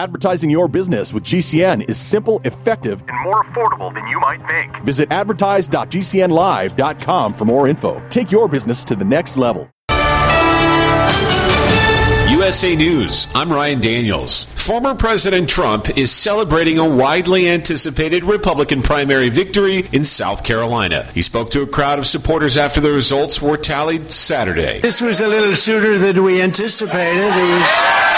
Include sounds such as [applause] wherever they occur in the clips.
Advertising your business with GCN is simple, effective, and more affordable than you might think. Visit advertise.gcnlive.com for more info. Take your business to the next level. USA News. I'm Ryan Daniels. Former President Trump is celebrating a widely anticipated Republican primary victory in South Carolina. He spoke to a crowd of supporters after the results were tallied Saturday. This was a little sooner than we anticipated. It was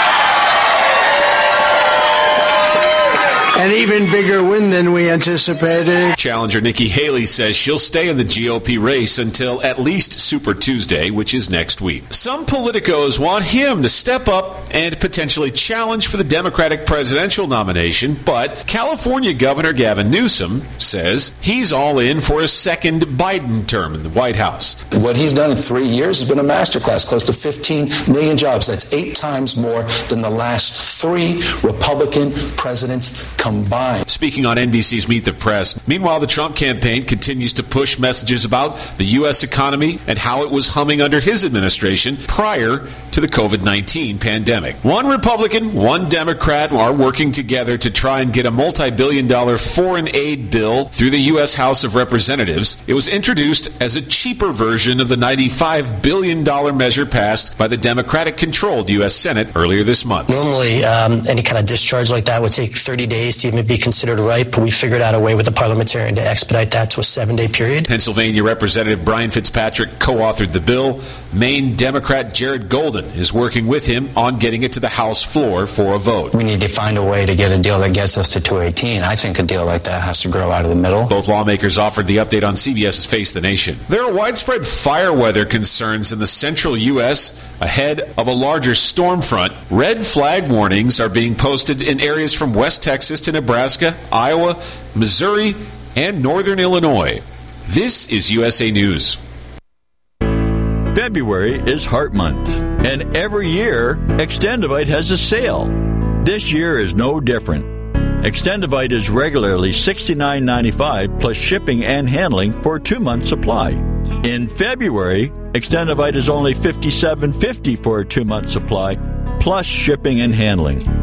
an even bigger win than we anticipated. Challenger Nikki Haley says she'll stay in the GOP race until at least Super Tuesday, which is next week. Some politicos want him to step up and potentially challenge for the Democratic presidential nomination, but California Governor Gavin Newsom says he's all in for a second Biden term in the White House. What he's done in three years has been a masterclass, close to 15 million jobs. That's eight times more than the last three Republican presidents combined. Speaking on NBC's Meet the Press, meanwhile, the Trump campaign continues to push messages about the U.S. economy and how it was humming under his administration prior to the COVID 19 pandemic. One Republican, one Democrat are working together to try and get a multi billion dollar foreign aid bill through the U.S. House of Representatives. It was introduced as a cheaper version of the $95 billion measure passed by the Democratic controlled U.S. Senate earlier this month. Normally, um, any kind of discharge like that would take 30 days to even be considered right, but we figured out a way with the parliamentarian to expedite that to a seven day period. Pennsylvania Representative Brian Fitzpatrick co authored the bill. Maine Democrat Jared Golden is working with him on getting it to the House floor for a vote. We need to find a way to get a deal that gets us to 218. I think a deal like that has to grow out of the middle. Both lawmakers offered the update on CBS's Face the Nation. There are widespread fire weather concerns in the central U.S. ahead of a larger storm front. Red flag warnings are being posted in areas from West Texas to Nebraska, Iowa, Missouri, and northern Illinois. This is USA News. February is Heart Month, and every year, Extendovite has a sale. This year is no different. Extendovite is regularly $69.95 plus shipping and handling for a two month supply. In February, Extendovite is only $57.50 for a two month supply plus shipping and handling.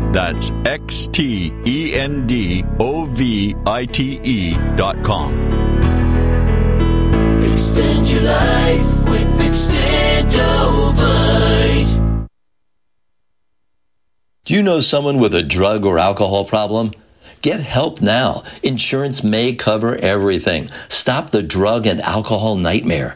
That's X T E N D O V I T E.com. Extend your life with Extendovite. Do you know someone with a drug or alcohol problem? Get help now. Insurance may cover everything. Stop the drug and alcohol nightmare.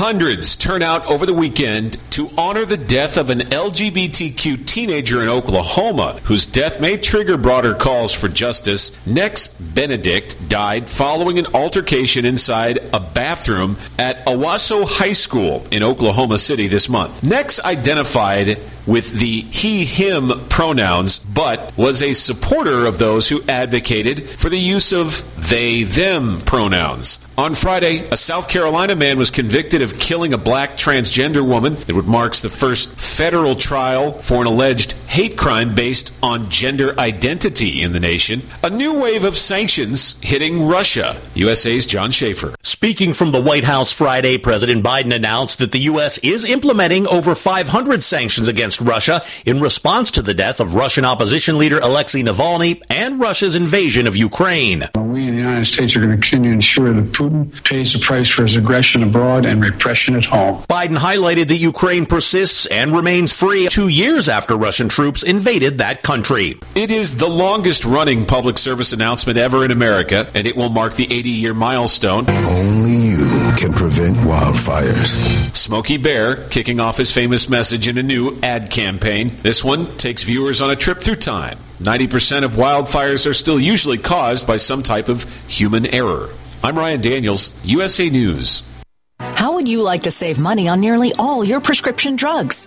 Hundreds turn out over the weekend to honor the death of an LGBTQ teenager in Oklahoma whose death may trigger broader calls for justice. Nex Benedict died following an altercation inside a bathroom at Owasso High School in Oklahoma City this month. Nex identified with the he him pronouns, but was a supporter of those who advocated for the use of they them pronouns. On Friday, a South Carolina man was convicted of killing a black transgender woman. It would marks the first federal trial for an alleged hate crime based on gender identity in the nation. A new wave of sanctions hitting Russia. USA's John Schaefer. Speaking from the White House Friday, President Biden announced that the U.S. is implementing over 500 sanctions against Russia in response to the death of Russian opposition leader Alexei Navalny and Russia's invasion of Ukraine. We in the United States are going to continue to ensure that Putin pays the price for his aggression abroad and repression at home. Biden highlighted that Ukraine persists and remains free two years after Russian troops troops invaded that country. It is the longest running public service announcement ever in America, and it will mark the 80 year milestone. Only you can prevent wildfires. Smokey Bear kicking off his famous message in a new ad campaign. This one takes viewers on a trip through time. 90% of wildfires are still usually caused by some type of human error. I'm Ryan Daniels, USA News. How would you like to save money on nearly all your prescription drugs?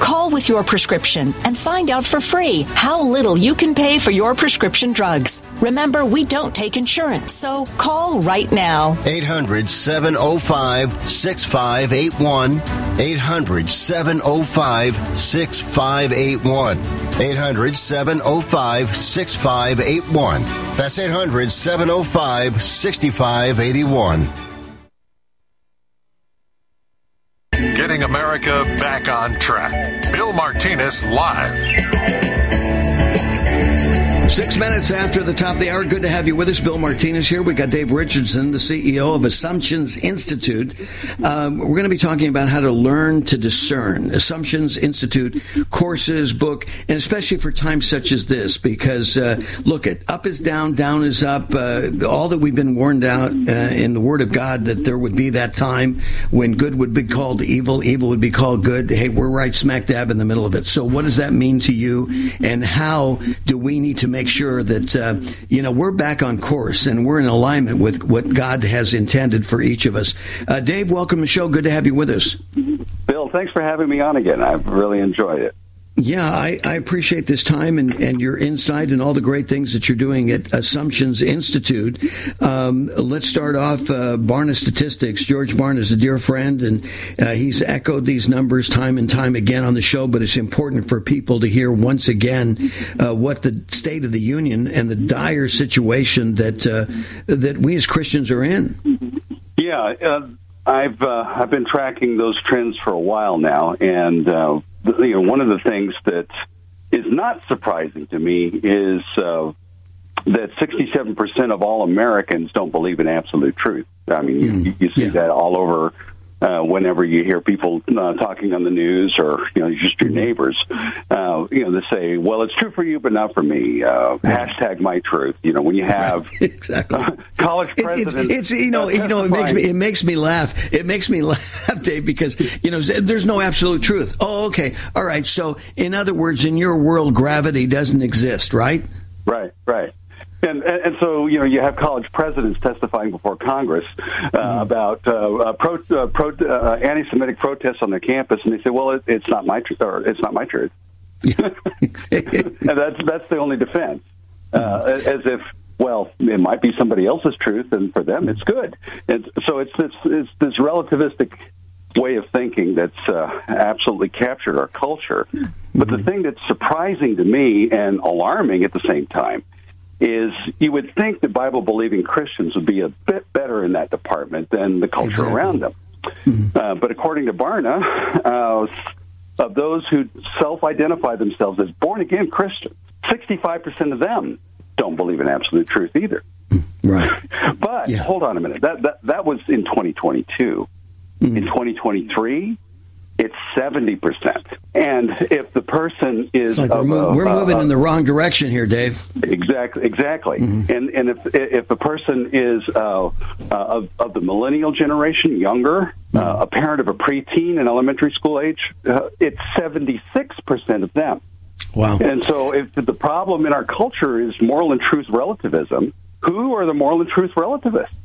Call with your prescription and find out for free how little you can pay for your prescription drugs. Remember, we don't take insurance, so call right now. 800 705 6581. 800 705 6581. 800 705 6581. That's 800 705 6581. America back on track. Bill Martinez live. Six minutes after the top of the hour. Good to have you with us. Bill Martinez here. We got Dave Richardson, the CEO of Assumptions Institute. Um, we're going to be talking about how to learn to discern. Assumptions Institute courses, book, and especially for times such as this, because uh, look, at up is down, down is up. Uh, all that we've been warned out uh, in the Word of God that there would be that time when good would be called evil, evil would be called good. Hey, we're right smack dab in the middle of it. So, what does that mean to you, and how do we need to make sure that uh, you know we're back on course and we're in alignment with what God has intended for each of us. Uh, Dave, welcome to the show. Good to have you with us. Bill, thanks for having me on again. I've really enjoyed it. Yeah, I, I, appreciate this time and, and your insight and all the great things that you're doing at Assumptions Institute. Um, let's start off uh, Barna Statistics. George Barna is a dear friend, and uh, he's echoed these numbers time and time again on the show, but it's important for people to hear once again uh, what the state of the union and the dire situation that, uh, that we as Christians are in. Yeah, uh, I've, uh, I've been tracking those trends for a while now, and you know, one of the things that is not surprising to me is uh, that 67% of all Americans don't believe in absolute truth. I mean, mm, you, you, see yeah. that all over. Uh, whenever you hear people uh, talking on the news or you know just your neighbors, uh, you know they say, "Well, it's true for you, but not for me." Uh, hashtag my truth. You know when you have right. [laughs] exactly [laughs] college presidents. It, it's, it's, you know you know it makes me it makes me laugh. It makes me [laughs] laugh, Dave, because you know there's no absolute truth. Oh, okay, all right. So in other words, in your world, gravity doesn't exist, right? Right, right. And, and, so, you know, you have college presidents testifying before Congress uh, mm-hmm. about uh, uh pro, uh, pro, uh, anti-Semitic protests on their campus, and they say, "Well, it, it's not my truth, or it's not my truth." [laughs] and that's that's the only defense, uh, as if well, it might be somebody else's truth, and for them, it's good. And so, it's this it's this relativistic way of thinking that's uh, absolutely captured our culture. But the mm-hmm. thing that's surprising to me and alarming at the same time is you would think the Bible believing Christians would be a bit better in that department than the culture exactly. around them. Mm-hmm. Uh, but according to Barna, uh, of those who self identify themselves as born again Christians, 65% of them don't believe in absolute truth either. Right. [laughs] But yeah. hold on a minute. That, that, that was in 2022. Mm-hmm. In 2023, it's 70%. And if the person is. Like we're, mo- we're uh, moving uh, in the wrong direction here, Dave. Exactly. Exactly. Mm-hmm. And, and if, if the person is uh, uh, of, of, the millennial generation, younger, uh, mm-hmm. a parent of a preteen in elementary school age, uh, it's 76% of them. Wow. And so if the problem in our culture is moral and truth relativism, who are the moral and truth relativists?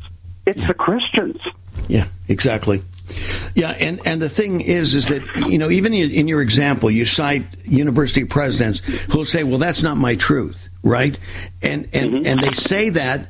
It's yeah. the Christians. Yeah, exactly. Yeah, and, and the thing is, is that, you know, even in your example, you cite university presidents who'll say, well, that's not my truth, right? And, and, mm-hmm. and they say that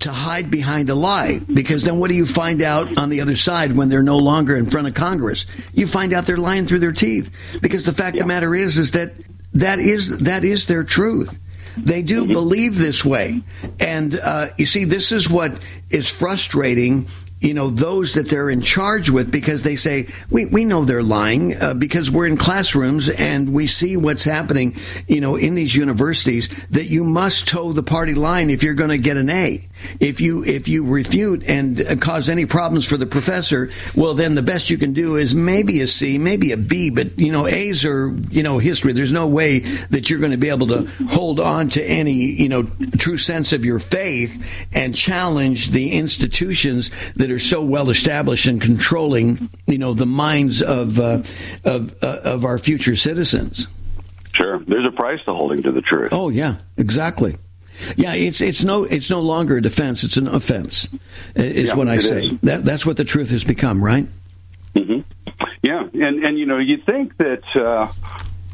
to hide behind a lie because then what do you find out on the other side when they're no longer in front of Congress? You find out they're lying through their teeth because the fact yeah. of the matter is, is that that is that is their truth. They do mm-hmm. believe this way, and uh, you see, this is what is frustrating you know those that they're in charge with because they say we, we know they're lying uh, because we're in classrooms and we see what's happening you know in these universities that you must toe the party line if you're going to get an A if you if you refute and cause any problems for the professor well then the best you can do is maybe a C maybe a B but you know A's are you know history there's no way that you're going to be able to hold on to any you know true sense of your faith and challenge the institutions that that are so well established and controlling, you know, the minds of uh, of uh, of our future citizens. Sure, there's a price to holding to the truth. Oh yeah, exactly. Yeah, it's it's no it's no longer a defense; it's an offense. Is yeah, what I say. Is. That that's what the truth has become, right? Mm-hmm. Yeah, and and you know you think that. Uh,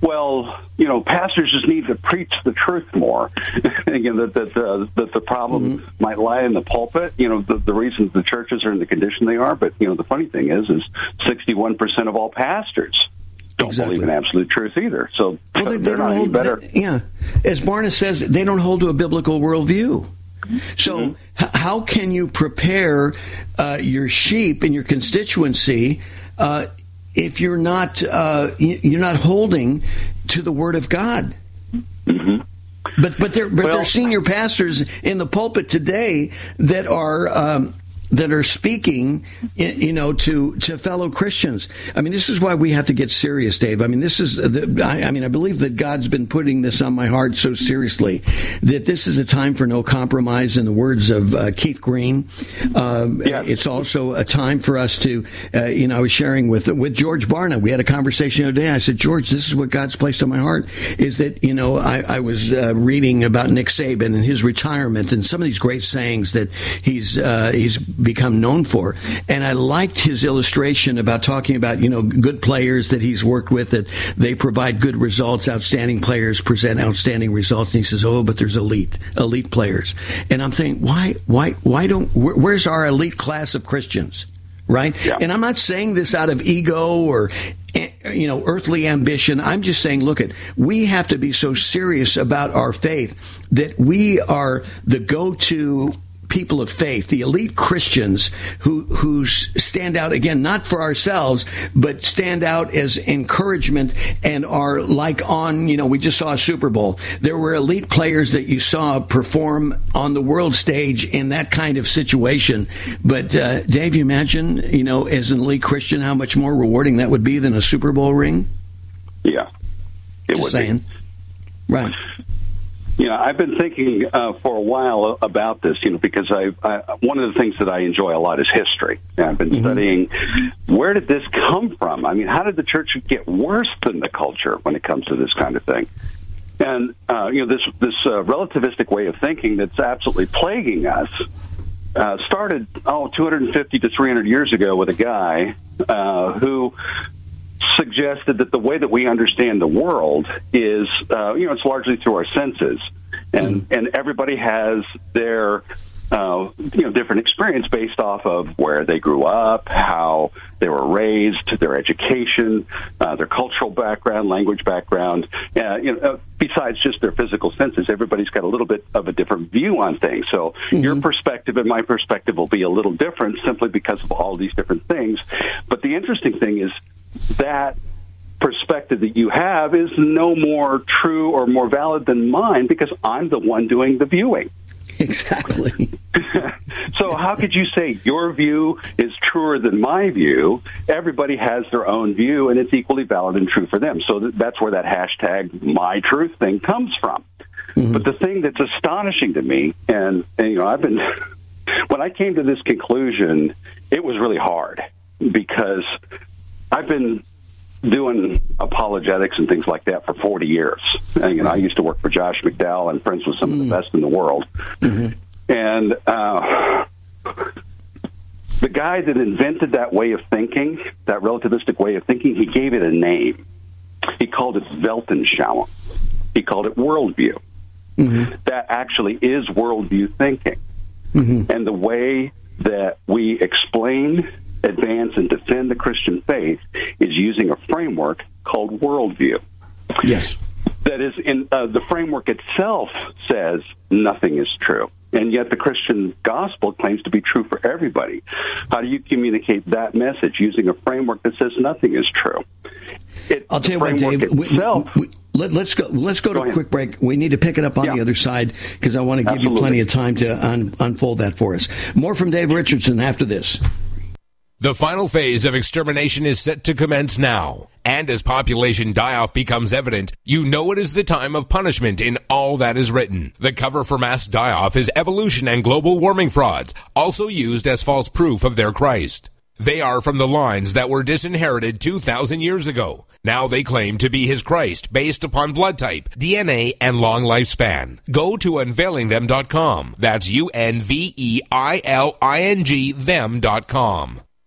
well, you know, pastors just need to preach the truth more. [laughs] Again, that that, uh, that the problem mm-hmm. might lie in the pulpit. You know, the, the reasons the churches are in the condition they are. But you know, the funny thing is, is sixty one percent of all pastors don't exactly. believe in absolute truth either. So well, they, they don't hold, better. They, yeah, as Barna says, they don't hold to a biblical worldview. So, mm-hmm. h- how can you prepare uh, your sheep and your constituency uh, if you're not uh, you're not holding to the Word of God. Mm-hmm. But but they're but well, they're senior pastors in the pulpit today that are um, that are speaking, you know, to to fellow Christians. I mean, this is why we have to get serious, Dave. I mean, this is, the, I, I, mean, I believe that God's been putting this on my heart so seriously that this is a time for no compromise. In the words of uh, Keith Green, um, yeah. it's also a time for us to, uh, you know, I was sharing with with George Barna. We had a conversation the other day. I said, George, this is what God's placed on my heart. Is that you know, I, I was uh, reading about Nick Saban and his retirement and some of these great sayings that he's uh, he's become known for. And I liked his illustration about talking about, you know, good players that he's worked with, that they provide good results, outstanding players present outstanding results. And he says, oh, but there's elite, elite players. And I'm thinking, why, why, why don't, where's our elite class of Christians? Right? Yeah. And I'm not saying this out of ego or eh, you know, earthly ambition. I'm just saying, look at, we have to be so serious about our faith that we are the go-to people of faith, the elite Christians who who stand out again not for ourselves, but stand out as encouragement and are like on. You know, we just saw a Super Bowl. There were elite players that you saw perform on the world stage in that kind of situation. But uh, Dave, you imagine, you know, as an elite Christian, how much more rewarding that would be than a Super Bowl ring. Yeah, it just would saying. Be. Right. You know, I've been thinking uh, for a while about this. You know, because I, I one of the things that I enjoy a lot is history. And I've been mm-hmm. studying where did this come from. I mean, how did the church get worse than the culture when it comes to this kind of thing? And uh, you know, this this uh, relativistic way of thinking that's absolutely plaguing us uh, started oh 250 to 300 years ago with a guy uh, who suggested that the way that we understand the world is, uh, you know, it's largely through our senses, and mm. and everybody has their uh, you know different experience based off of where they grew up, how they were raised, their education, uh, their cultural background, language background. Uh, you know, uh, besides just their physical senses, everybody's got a little bit of a different view on things. So mm-hmm. your perspective and my perspective will be a little different simply because of all these different things. But the interesting thing is that perspective that you have is no more true or more valid than mine because I'm the one doing the viewing. [laughs] Exactly. [laughs] so how could you say your view is truer than my view? Everybody has their own view, and it's equally valid and true for them. So that's where that hashtag my truth thing comes from. Mm-hmm. But the thing that's astonishing to me, and, and you know, I've been [laughs] when I came to this conclusion, it was really hard because I've been doing apologetics and things like that for 40 years. And, you know, I used to work for Josh McDowell and friends with some mm of the mm. best in the world. Mm-hmm. And uh, the guy that invented that way of thinking, that relativistic way of thinking, he gave it a name. He called it Weltanschauung. He called it worldview. Mm-hmm. That actually is worldview thinking. Mm-hmm. And the way that we explain advance and defend the Christian faith is using a framework called worldview. Yes. that is in uh, the framework itself says nothing is true. And yet the Christian gospel claims to be true for everybody. How do you communicate that message using a framework that says nothing is true? It, I'll tell you what, Dave. Itself, we, we, let, us go. Let's go, go to ahead. a quick break. We need to pick it up on yeah. the other side because I want to give Absolutely. you plenty of time to un- unfold that for us. More from Dave Richardson after this. The final phase of extermination is set to commence now. And as population die-off becomes evident, you know it is the time of punishment in all that is written. The cover for mass die-off is evolution and global warming frauds, also used as false proof of their Christ. They are from the lines that were disinherited 2,000 years ago. Now they claim to be his Christ based upon blood type, DNA, and long lifespan. Go to unveilingthem.com. That's U-N-V-E-I-L-I-N-G them.com.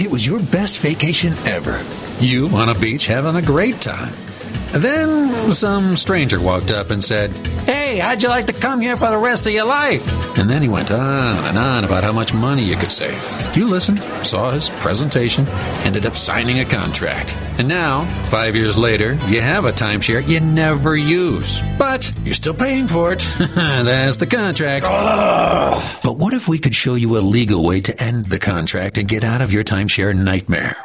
It was your best vacation ever. You on a beach having a great time. Then some stranger walked up and said, Hey, how'd you like to come here for the rest of your life? And then he went on and on about how much money you could save. You listened, saw his presentation, ended up signing a contract. And now, five years later, you have a timeshare you never use. But you're still paying for it. [laughs] That's the contract. Ugh. But what if we could show you a legal way to end the contract and get out of your timeshare nightmare?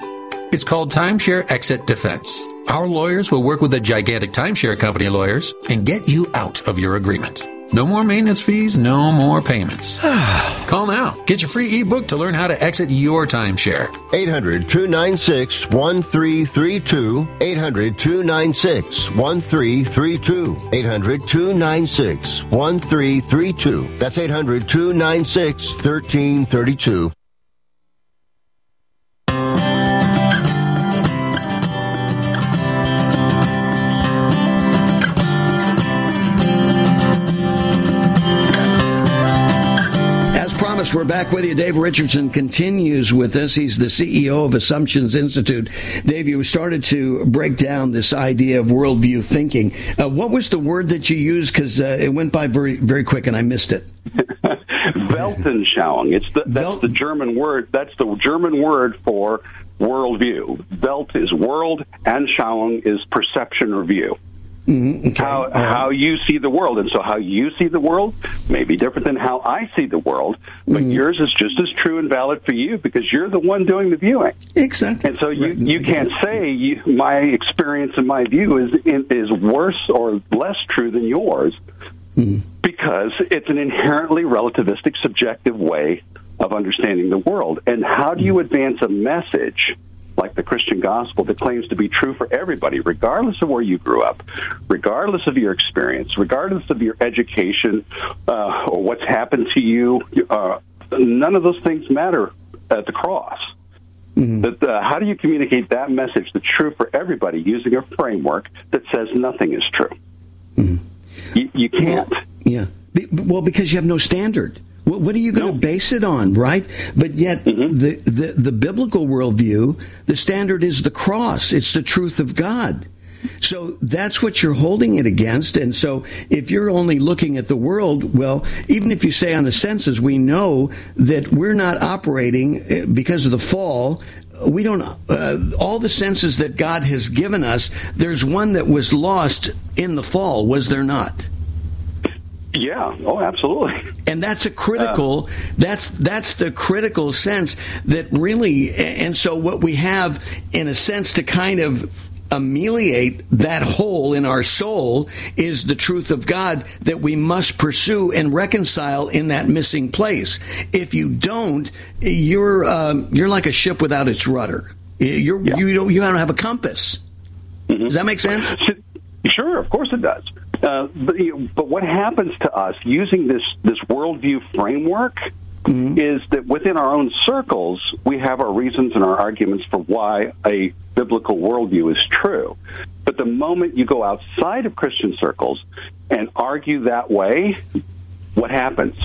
It's called Timeshare Exit Defense. Our lawyers will work with the gigantic timeshare company lawyers and get you out of your agreement. No more maintenance fees, no more payments. [sighs] Call now. Get your free ebook to learn how to exit your timeshare. 800 296 1332. 800 296 1332. 800 296 1332. That's 800 296 1332. We're back with you. Dave Richardson continues with us. He's the CEO of Assumptions Institute. Dave, you started to break down this idea of worldview thinking. Uh, what was the word that you used? Because uh, it went by very, very quick and I missed it. [laughs] Weltanschauung. It's the, that's the German word. That's the German word for worldview. Welt is world, Anschauung is perception or view. Mm-hmm. Okay. How how you see the world, and so how you see the world may be different than how I see the world, but Mm-hmm. yours is just as true and valid for you because you're the one doing the viewing. Exactly. And so you you can't say you, my experience and my view is is worse or less true than yours because it's an inherently relativistic, subjective way of understanding the world. And how do you advance a message like the Christian gospel that claims to be true for everybody, regardless of where you grew up, regardless of your experience, regardless of your education uh, or what's happened to you? Uh, none of those things matter at the cross. That, uh, how do you communicate that message that's true for everybody using a framework that says nothing is true? You, you can't. Yeah. Be- Well, because you have no standard. What, what are you going to base it on, right? But yet, Mm-hmm. the, the the biblical worldview, the standard is the cross. It's the truth of God. So that's what you're holding it against. And so if you're only looking at the world, well, even if you say on the senses, we know that we're not operating eh, because of the fall. We don't, uh, all the senses that God has given us, there's one that was lost in the fall, was there not? Yeah. Oh, absolutely. and that's a critical that's that's the critical sense that really and so what we have in a sense to kind of ameliorate that hole in our soul is the truth of God that we must pursue and reconcile in that missing place. If you don't, you're um, you're like a ship without its rudder. You're you don't you don't have a compass. Does that make sense? Sure, of course it does. Uh, but, you- but what happens to us using this this worldview framework is that within our own circles we have our reasons and our arguments for why a biblical worldview is true. But the moment you go outside of Christian circles and argue that way, what happens?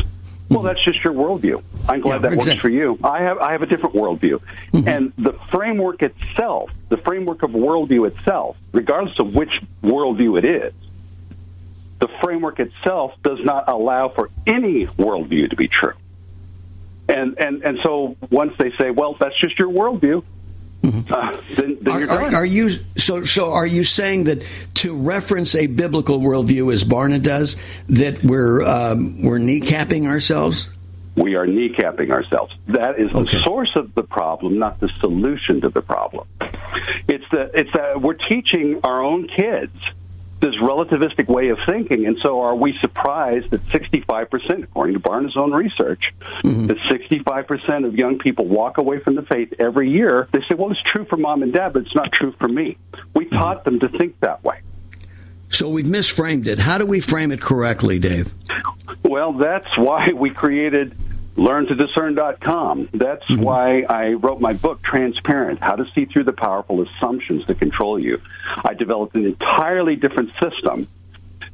Well, that's just your worldview. I'm glad that works for you. I have I have a different worldview, and the framework itself, the framework of worldview itself, regardless of which worldview it is, the framework itself does not allow for any worldview to be true. And and and so once they say, well, that's just your worldview, uh, then, then Are, you're are, done. are you so? So are you saying that to reference a biblical worldview as Barna does, that we're um, we're kneecapping ourselves? we are kneecapping ourselves. That is the source of the problem, not the solution to the problem. It's the it's that we're teaching our own kids this relativistic way of thinking, and so are we surprised that 65 percent, according to Barna's own research, mm-hmm. that 65 percent of young people walk away from the faith every year. They say, "Well, it's true for mom and dad, but it's not true for me." We mm-hmm. taught them to think that way. So we've misframed it. How do we frame it correctly, Dave? Well, that's why we created learntodiscern.com. That's why I wrote my book, Transparent How to See Through the Powerful Assumptions That Control You. I developed an entirely different system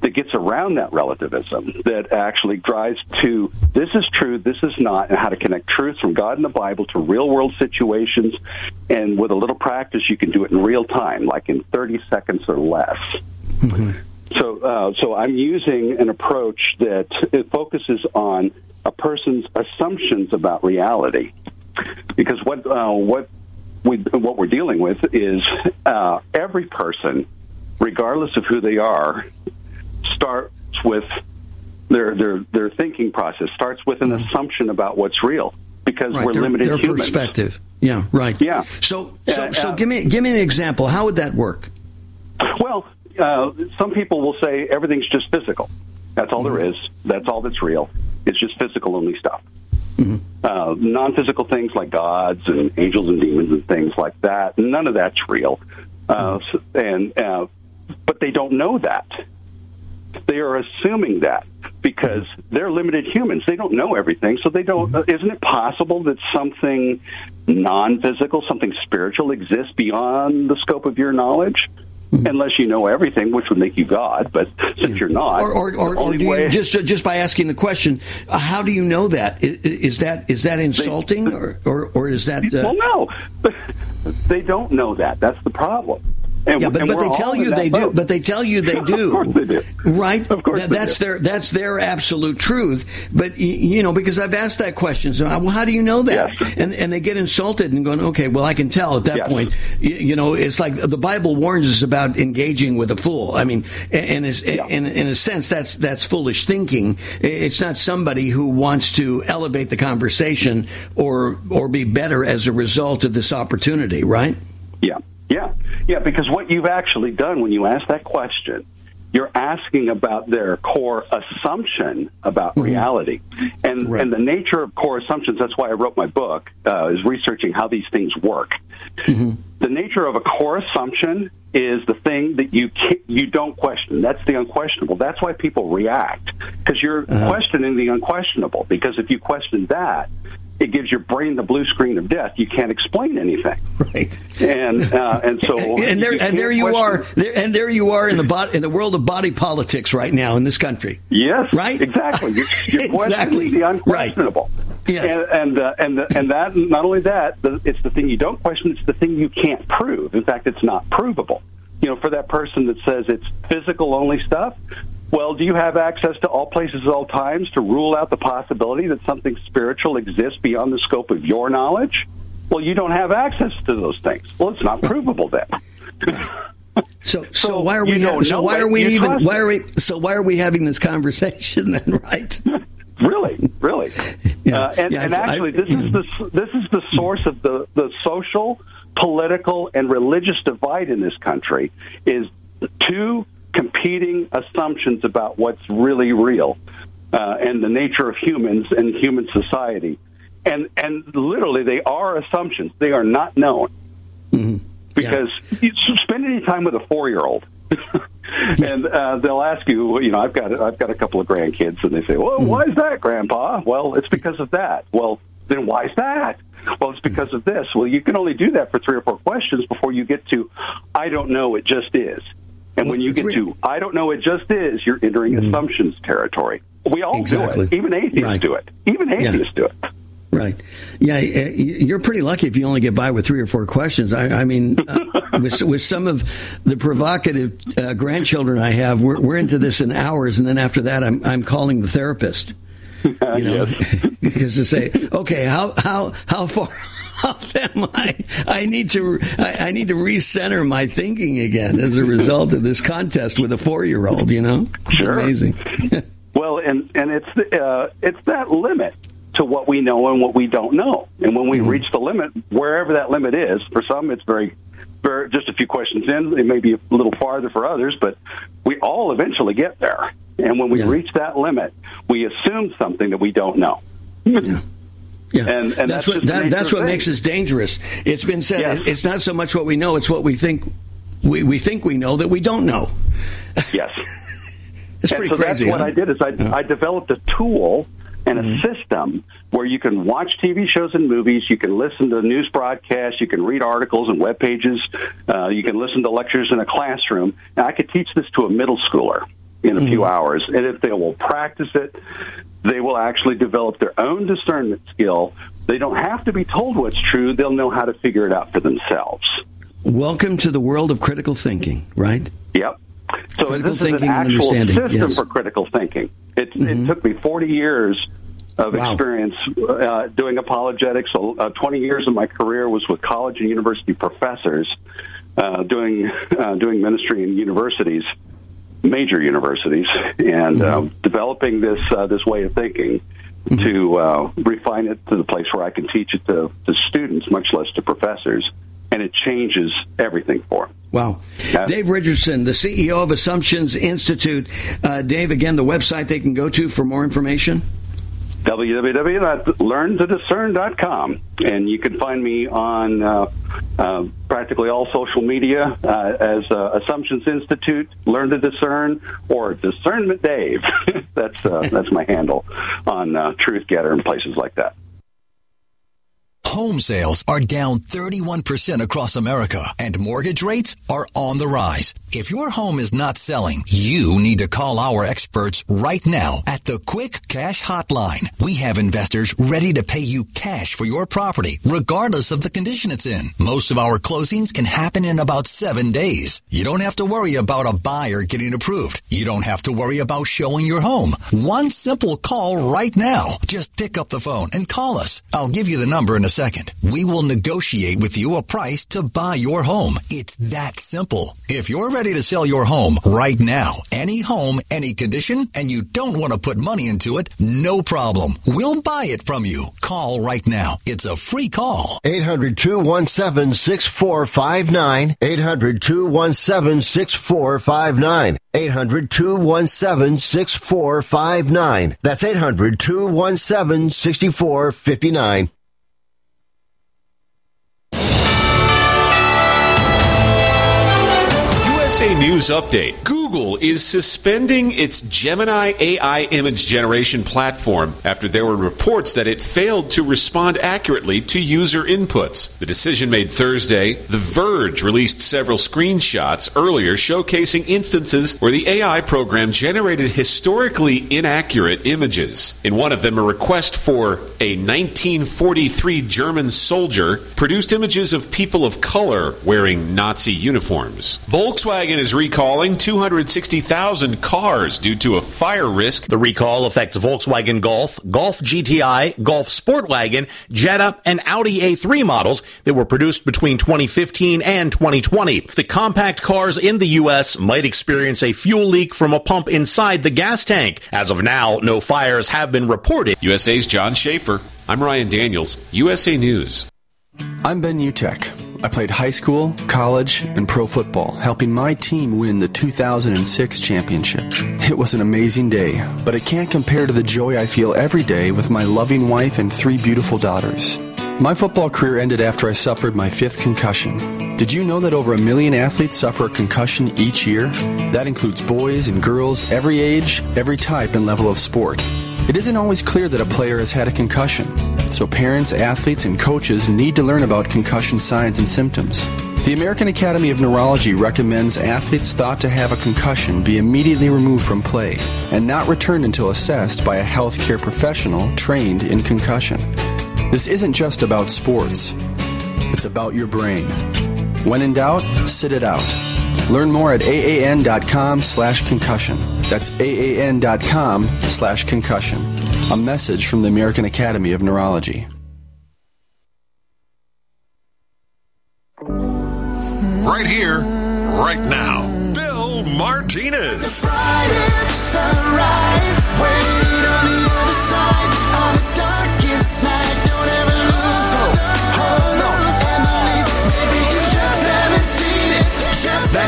that gets around that relativism, that actually drives to this is true, this is not, and how to connect truth from God and the Bible to real world situations. And with a little practice, you can do it in real time, like in 30 seconds or less. So, uh, so I'm using an approach that it focuses on a person's assumptions about reality, because what uh, what we what we're dealing with is uh, every person, regardless of who they are, starts with their their their thinking process starts with an assumption about what's real because Right, we're their, limited their humans. perspective. Yeah, right. Yeah. So, so, Uh, so uh, give me give me an example. How would that work? Well, uh, some people will say everything's just physical. That's all there is. That's all that's real. It's just physical only stuff. Uh, non-physical things like gods and angels and demons and things like that. None of that's real. Uh, s- and uh, but they don't know that. They are assuming that because they're limited humans. They don't know everything, so they don't. Uh, isn't it possible that something non-physical, something spiritual, exists beyond the scope of your knowledge? Unless you know everything, which would make you God, but since you're not, Or, or, or, or do you, just just by asking the question, uh, how do you know that? I- i- Is that is that insulting, or, or or is that? Uh, well, no, [laughs] they don't know that. That's the problem. And, yeah, but, but they tell you they do. But they tell you they do. of course they do. Right? Of course that's do. their that's their absolute truth. But you know, because I've asked that question, so uh, well, how do you know that? And and they get insulted and going, okay, well, I can tell at that Yes. point. You, you know, it's like the Bible warns us about engaging with a fool. I mean, and is in in a sense, that's that's foolish thinking. It's not somebody who wants to elevate the conversation or or be better as a result of this opportunity, right? Yeah, yeah, yeah. Because what you've actually done when you ask that question, you're asking about their core assumption about Mm-hmm. reality, and and the nature of core assumptions. That's why I wrote my book, uh, is researching how these things work. Mm-hmm. The nature of a core assumption is the thing that you you don't question. That's the unquestionable. That's why people react because you're Uh-huh. questioning the unquestionable. Because if you question that, it gives your brain the blue screen of death. You can't explain anything. Right. And uh, and so [laughs] and there and there you are there, and there you are in the bo- in the world of body politics right now in this country. Yes, right, exactly. You're, you're [laughs] Exactly. the unquestionable. Yeah. And and uh, and, the, and that not only that, the, it's the thing you don't question. It's the thing you can't prove. In fact, it's not provable. You know, for that person that says it's physical only stuff. Well, do you have access to all places at all times to rule out the possibility that something spiritual exists beyond the scope of your knowledge? Well, you don't have access to those things. Well, it's not provable then. [laughs] So, so, why are we? don't so why are we even? Why are we? So why are we having this conversation [laughs] then? Right? [laughs] Really, really. uh, and, yeah, and I- actually, this is the this is the source of the the social, political, and religious divide in this country. Is two competing assumptions about what's really real uh, and the nature of humans and human society. And and literally, they are assumptions. They are not known because you spend any time with a four year old. and uh, they'll ask you, you know, I've got I've got a couple of grandkids, and they say, "Well, why is that, Grandpa?" Well, it's because of that. Well, then why is that? Well, it's because of this. Well, you can only do that for three or four questions before you get to, "I don't know, it just is." And when you get to, "I don't know, it just is," you're entering assumptions territory. We all Exactly. do it. Even atheists Right. do it. Even Yeah. atheists do it. Right. Yeah, you're pretty lucky if you only get by with three or four questions. I, I mean, uh, [laughs] with, with some of the provocative uh, grandchildren I have, we're, we're into this in hours, and then after that, I'm I'm calling the therapist. [laughs] You know, [laughs] because to say, okay, how how how far am I? I need to I, I need to recenter my thinking again as a result of this contest with a four year old. You know, it's Sure. amazing. [laughs] Well, and and it's the, uh, it's that limit to what we know and what we don't know. And when we reach the limit, wherever that limit is, for some it's very, very just a few questions in. It may be a little farther for others, but we all eventually get there. And when we reach that limit, we assume something that we don't know. Yeah, and, and that's, that's, what that, that's what makes us dangerous. It's been said Yes. it's not so much what we know; it's what we think we, we think we know that we don't know. Yes. [laughs] It's and pretty so crazy, That's what? I did is I, I developed a tool and a Mm-hmm. system where you can watch TV shows and movies, you can listen to news broadcasts, you can read articles and web pages, uh, you can listen to lectures in a classroom. And I could teach this to a middle schooler in a few Mm-hmm. hours, and if they will practice it, they will actually develop their own discernment skill. They don't have to be told what's true; they'll know how to figure it out for themselves. Welcome to the world of critical thinking, right? Yep. So Critical this is an thinking and actual understanding, system yes. Mm-hmm. for critical thinking. It, it took me 40 years of Wow. experience uh, doing apologetics. Uh, 20 years of my career was with college and university professors uh, doing uh, doing ministry in universities, major universities, and uh, Mm-hmm. developing this uh, this way of thinking. To uh, refine it to the place where I can teach it to, to students, much less to professors, and it changes everything for them. Wow. Dave Richardson, the CEO of Assumptions Institute. Uh, Dave, again, the website they can go to for more information. www.learntodiscern.com. And you can find me on uh, uh, practically all social media uh, as uh, Assumptions Institute, Learn to Discern, or Discernment Dave. [laughs] that's, uh, that's my handle on uh, Truth GETTR and places like that. Home sales are down 31% across America and mortgage rates are on the rise. If your home is not selling, you need to call our experts right now at the Quick Cash Hotline. We have investors ready to pay you cash for your property, regardless of the condition it's in. Most of our closings can happen in about seven days. You don't have to worry about a buyer getting approved. You don't have to worry about showing your home. One simple call right now. Just pick up the phone and call us. I'll give you the number in a second. We will negotiate with you a price to buy your home. It's that simple. If you're ready to sell your home right now, any home, any condition, and you don't want to put money into it, no problem. We'll buy it from you. Call right now. It's a free call. 800 217 6459. 800 217 6459. 800 217 6459. That's 800 217 6459. USA News Update. Google is suspending its Gemini AI image generation platform after there were reports that it failed to respond accurately to user inputs. The decision made Thursday. The Verge released several screenshots earlier showcasing instances where the AI program generated historically inaccurate images. In one of them, a request for a 1943 German soldier produced images of people of color wearing Nazi uniforms. Volkswagen is recalling 260,000 cars due to a fire risk. The recall affects Volkswagen Golf, Golf GTI, Golf Sportwagen, Jetta, and Audi A3 models that were produced between 2015 and 2020. The compact cars in the U.S. might experience a fuel leak from a pump inside the gas tank. As of now, no fires have been reported. USA's John Schaefer. I'm Ryan Daniels, USA News. I'm Ben Utecht. I played high school, college, and pro football, helping my team win the 2006 championship. It was an amazing day, but it can't compare to the joy I feel every day with my loving wife and three beautiful daughters. My football career ended after I suffered my fifth concussion. Did you know that over a million athletes suffer a concussion each year? That includes boys and girls, every age, every type and level of sport. It isn't always clear that a player has had a concussion, so parents, athletes, and coaches need to learn about concussion signs and symptoms. The American Academy of Neurology recommends athletes thought to have a concussion be immediately removed from play and not returned until assessed by a healthcare professional trained in concussion. This isn't just about sports, it's about your brain. When in doubt, sit it out. Learn more at aan.com slash concussion. That's aan.com slash concussion. A message from the American Academy of Neurology. Right here, right now. Bill Martinez.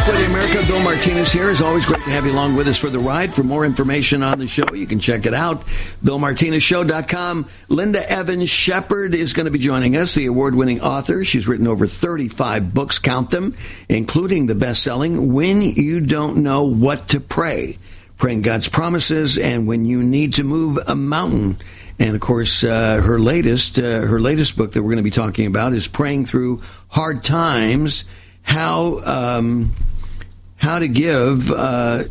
With America, Bill Martinez here. It's always great to have you along with us for the ride. For more information on the show, you can check it out. BillMartinezShow.com. Linda Evans Shepard is going to be joining us, the award winning author. She's written over 35 books, count them, including the best selling When You Don't Know What to Pray. Praying God's promises and when you need to move a mountain. And of course, uh, her latest uh, her latest book that we're going to be talking about is Praying Through Hard Times how um, how to give uh,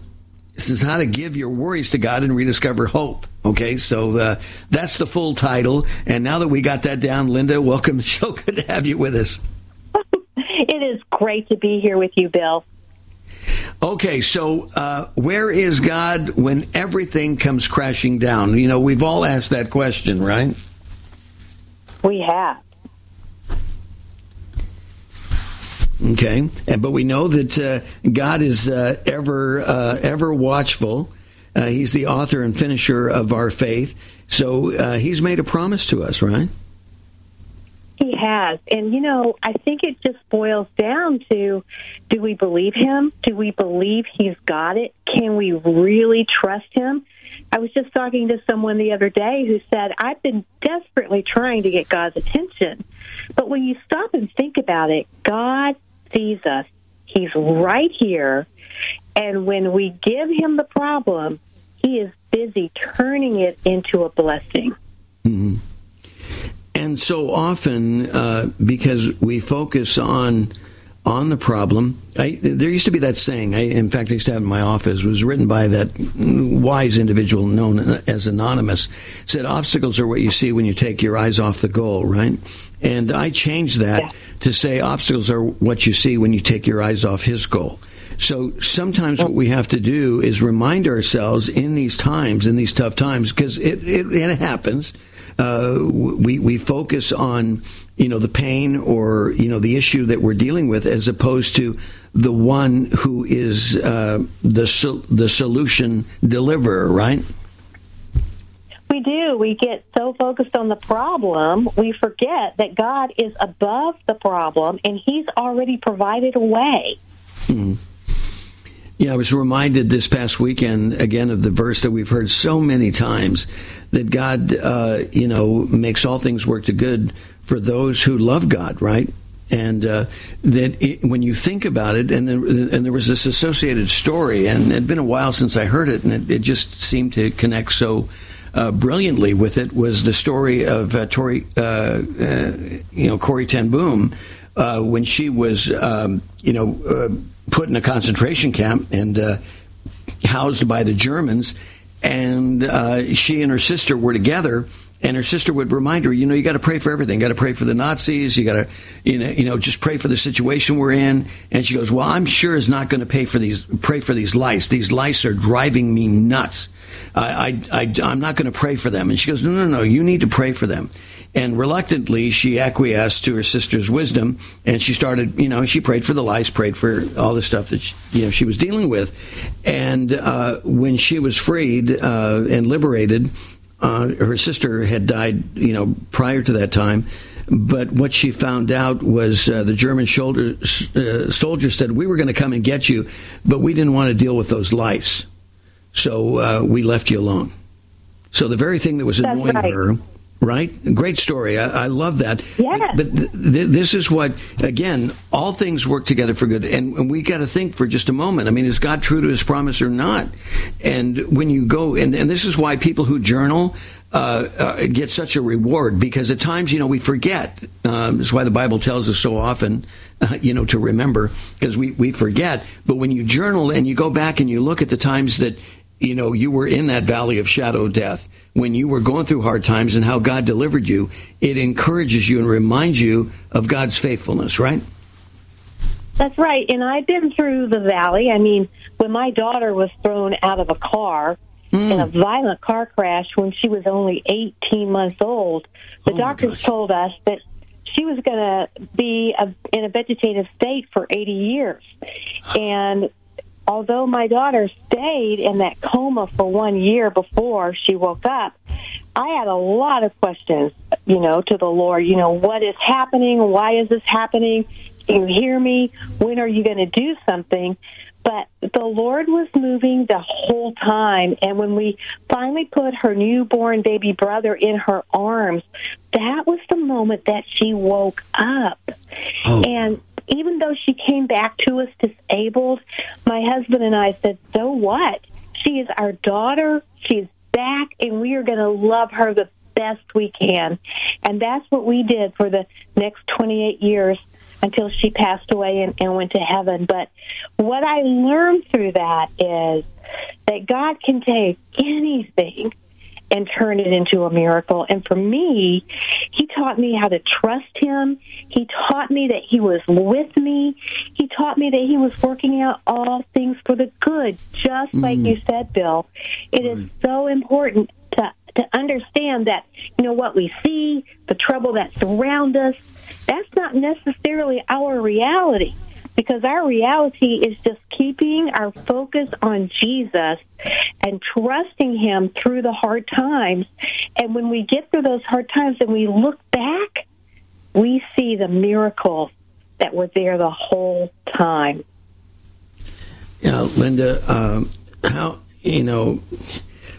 this is how to give your worries to God and rediscover hope. Okay, so uh, that's the full title. And now that we got that down, Linda, welcome to the show. Good to have you with us. [laughs] It is great to be here with you, Bill. Okay, so uh, where is God when everything comes crashing down? You know, we've all asked that question, right? We have. Okay, and, but we know that uh, God is uh, ever uh, ever watchful. He's the author and finisher of our faith. So He's made a promise to us, right? He has. And, you know, I think it just boils down to do we believe him? Do we believe he's got it? Can we really trust him? I was just talking to someone the other day who said, I've been desperately trying to get God's attention. But when you stop and think about it, God sees us. He's right here. And when we give him the problem, he is busy turning it into a blessing. Mm-hmm. And so often uh, because we focus on on the problem. I, there used to be that saying. I, in fact, I used to have in my office. Was written by that wise individual known as Anonymous. Said obstacles are what you see when you take your eyes off the goal. Right. And I changed that yeah. to say obstacles are what you see when you take your eyes off his goal. So sometimes what we have to do is remind ourselves in these times, in these tough times, because it, it, it happens. Uh, we we focus on you know the pain or you know the issue that we're dealing with, as opposed to the one who is uh, the the solution deliverer, right? We do. We get so focused on the problem, we forget that God is above the problem and He's already provided a way. Hmm. Yeah, I was reminded this past weekend again of the verse that we've heard so many times that God, uh, you know, makes all things work to good for those who love God, right? And uh, that it, when you think about it, and and there was this associated story, and it had been a while since I heard it, and it, it just seemed to connect so uh, brilliantly with it. Was the story of uh, Tori, uh, uh, you know, Corrie Ten Boom uh, when she was, um, you know put in a concentration camp and uh, housed by the Germans. And uh, she and her sister were together. And her sister would remind her, you know, you got to pray for everything. You got to pray for the Nazis. You got to, you know, you know, just pray for the situation we're in. And she goes, well, I'm sure is not going to pay for these, pray for these lice. These lice are driving me nuts. I, I, I I'm not going to pray for them. And she goes, no, no, no, you need to pray for them. And reluctantly, she acquiesced to her sister's wisdom, and she started, you know, she prayed for the lice, prayed for all the stuff that she, you know she was dealing with. And uh, when she was freed uh, and liberated, uh, her sister had died, you know, prior to that time. But what she found out was uh, the German shoulder, uh, soldiers said, We were going to come and get you, but we didn't want to deal with those lice. So uh, we left you alone. So the very thing that was annoying right. her Right? Great story. I, I love that. Yeah. But th- th- this is what, again, all things work together for good. And, and we got to think for just a moment. I mean, is God true to his promise or not? And when you go, and, and this is why people who journal, uh, uh, get such a reward because at times, you know, we forget. Um, that's why the Bible tells us so often, uh, you know, to remember because we, we forget. But when you journal and you go back and you look at the times that, you know, you were in that valley of shadow death when you were going through hard times and how God delivered you, it encourages you and reminds you of God's faithfulness, right? That's right. And I've been through the valley. I mean, when my daughter was thrown out of a car mm. in a violent car crash when she was only 18 months old, the oh doctors told us that she was going to be a, in a vegetative state for 80 years. [sighs] And although my daughter stayed in that coma for one year before she woke up, I had a lot of questions, you know, to the Lord. You know, what is happening? Why is this happening? Can you hear me? When are you going to do something? But the Lord was moving the whole time. And when we finally put her newborn baby brother in her arms, that was the moment that she woke up. Oh. And even though she came back to us disabled, my husband and I said, so what? She is our daughter. She's back, and we are going to love her the best we can. And that's what we did for the next 28 years until she passed away and, and went to heaven. But what I learned through that is that God can take anything and turn it into a miracle. And for me, he taught me how to trust him. He taught me that he was with me. He taught me that he was working out all things for the good, just mm. like you said, Bill. It right. is so important to to understand that you know what we see, the trouble that surrounds us, that's not necessarily our reality because our reality is just keeping our focus on Jesus and trusting Him through the hard times. And when we get through those hard times and we look back, we see the miracles that were there the whole time. Yeah, Linda, um, how you know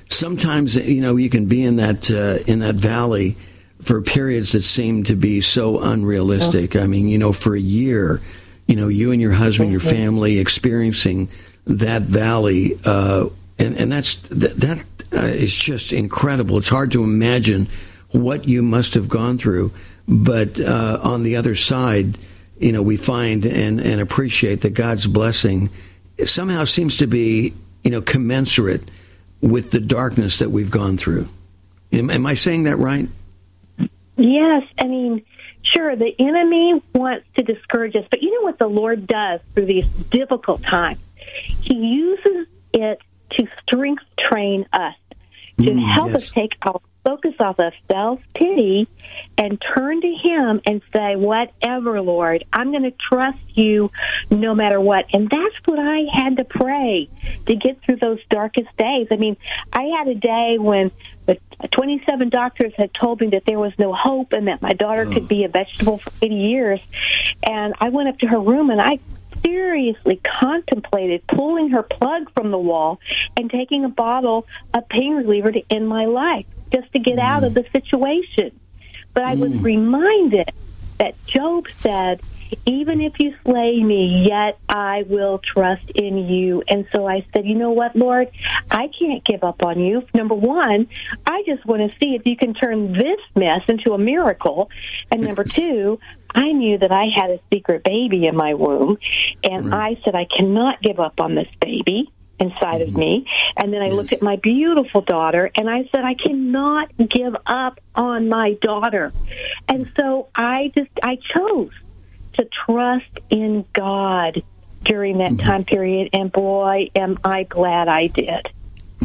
sometimes you know you can be in that uh, in that valley for periods that seem to be so unrealistic. I mean, you know, for a year you know, you and your husband, your family experiencing that valley, uh, and and that's that, that uh, is just incredible. It's hard to imagine what you must have gone through. But uh, on the other side, you know, we find and, and appreciate that God's blessing somehow seems to be, you know, commensurate with the darkness that we've gone through. Am, am I saying that right? Yes. I mean, sure, the enemy wants to discourage us, but you know what the Lord does through these difficult times? He uses it to strength train us, to Mm, help yes. us take our focus off of self pity and turn to Him and say, Whatever, Lord, I'm going to trust you no matter what. And that's what I had to pray to get through those darkest days. I mean, I had a day when the 27 doctors had told me that there was no hope and that my daughter could be a vegetable for 80 years. And I went up to her room and I seriously contemplated pulling her plug from the wall and taking a bottle of pain reliever to end my life just to get out of the situation. But I was mm. reminded that Job said, even if you slay me, yet I will trust in you. And so I said, you know what, Lord? I can't give up on you. Number one, I just want to see if you can turn this mess into a miracle. And number two, I knew that I had a secret baby in my womb. And I said, I cannot give up on this baby inside of mm-hmm. me. And then I looked at my beautiful daughter and I said, I cannot give up on my daughter. And so I just, I chose to trust in God during that mm-hmm. time period. And boy, am I glad I did.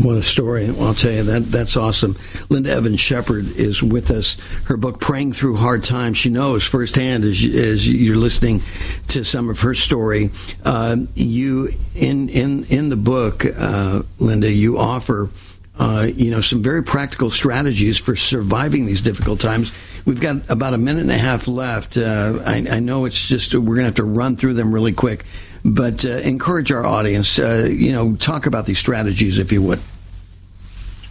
What a story! I'll tell you that that's awesome. Linda Evans Shepard is with us. Her book "Praying Through Hard Times." She knows firsthand as, as you're listening to some of her story. Uh, you in in in the book, uh, Linda, you offer. Uh, you know some very practical strategies for surviving these difficult times. We've got about a minute and a half left. Uh, I, I know it's just we're going to have to run through them really quick, but uh, encourage our audience. Uh, you know, talk about these strategies if you would.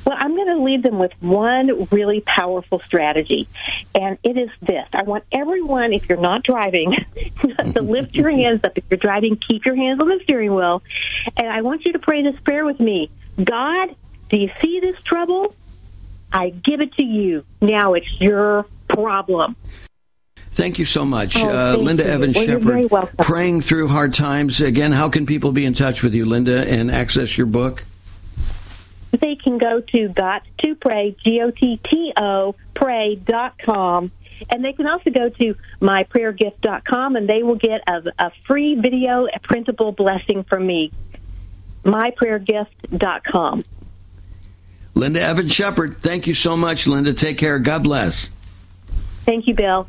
Well, I'm going to leave them with one really powerful strategy, and it is this. I want everyone, if you're not driving, [laughs] to lift your hands up. If you're driving, keep your hands on the steering wheel. And I want you to pray this prayer with me God, do you see this trouble? I give it to you. Now it's your problem. Thank you so much, Oh, uh, Linda you. Evans Well, Shepard. Praying through hard times. Again, how can people be in touch with you, Linda, and access your book? They can go to got to pray, G O T T O, pray dot com. And they can also go to myprayergift.com and they will get a, a free video, a printable blessing from me. Myprayergift.com. Linda Evans Shepard. Thank you so much, Linda. Take care. God bless. Thank you, Bill.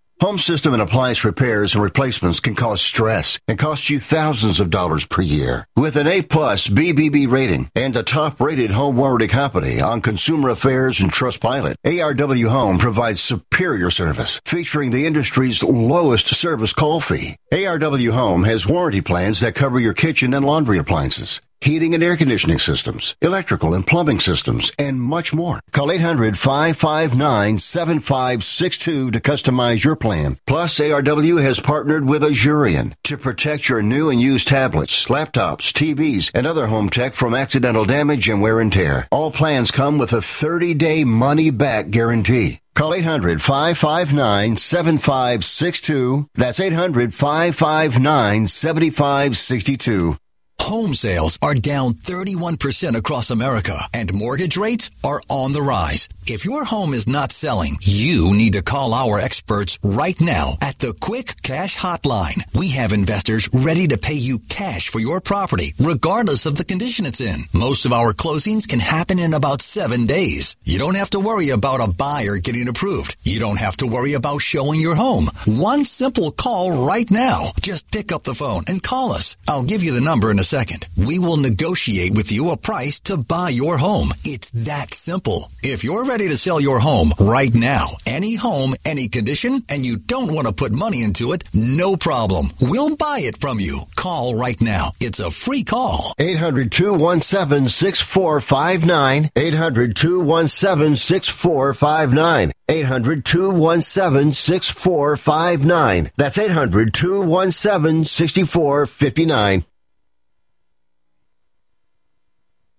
Home system and appliance repairs and replacements can cause stress and cost you thousands of dollars per year. With an A plus BBB rating and a top rated home warranty company on Consumer Affairs and Trustpilot, ARW Home provides superior service featuring the industry's lowest service call fee. ARW Home has warranty plans that cover your kitchen and laundry appliances heating and air conditioning systems, electrical and plumbing systems, and much more. Call 800-559-7562 to customize your plan. Plus, ARW has partnered with Asurion to protect your new and used tablets, laptops, TVs, and other home tech from accidental damage and wear and tear. All plans come with a 30-day money-back guarantee. Call 800-559-7562. That's 800-559-7562. Home sales are down 31% across America and mortgage rates are on the rise. If your home is not selling, you need to call our experts right now at the Quick Cash Hotline. We have investors ready to pay you cash for your property, regardless of the condition it's in. Most of our closings can happen in about seven days. You don't have to worry about a buyer getting approved. You don't have to worry about showing your home. One simple call right now. Just pick up the phone and call us. I'll give you the number in a 2nd, we will negotiate with you a price to buy your home. It's that simple. If you're ready to sell your home right now, any home, any condition, and you don't want to put money into it, no problem. We'll buy it from you. Call right now. It's a free call. 800 217 6459. 800 217 6459. 800 217 6459. That's 800 217 6459.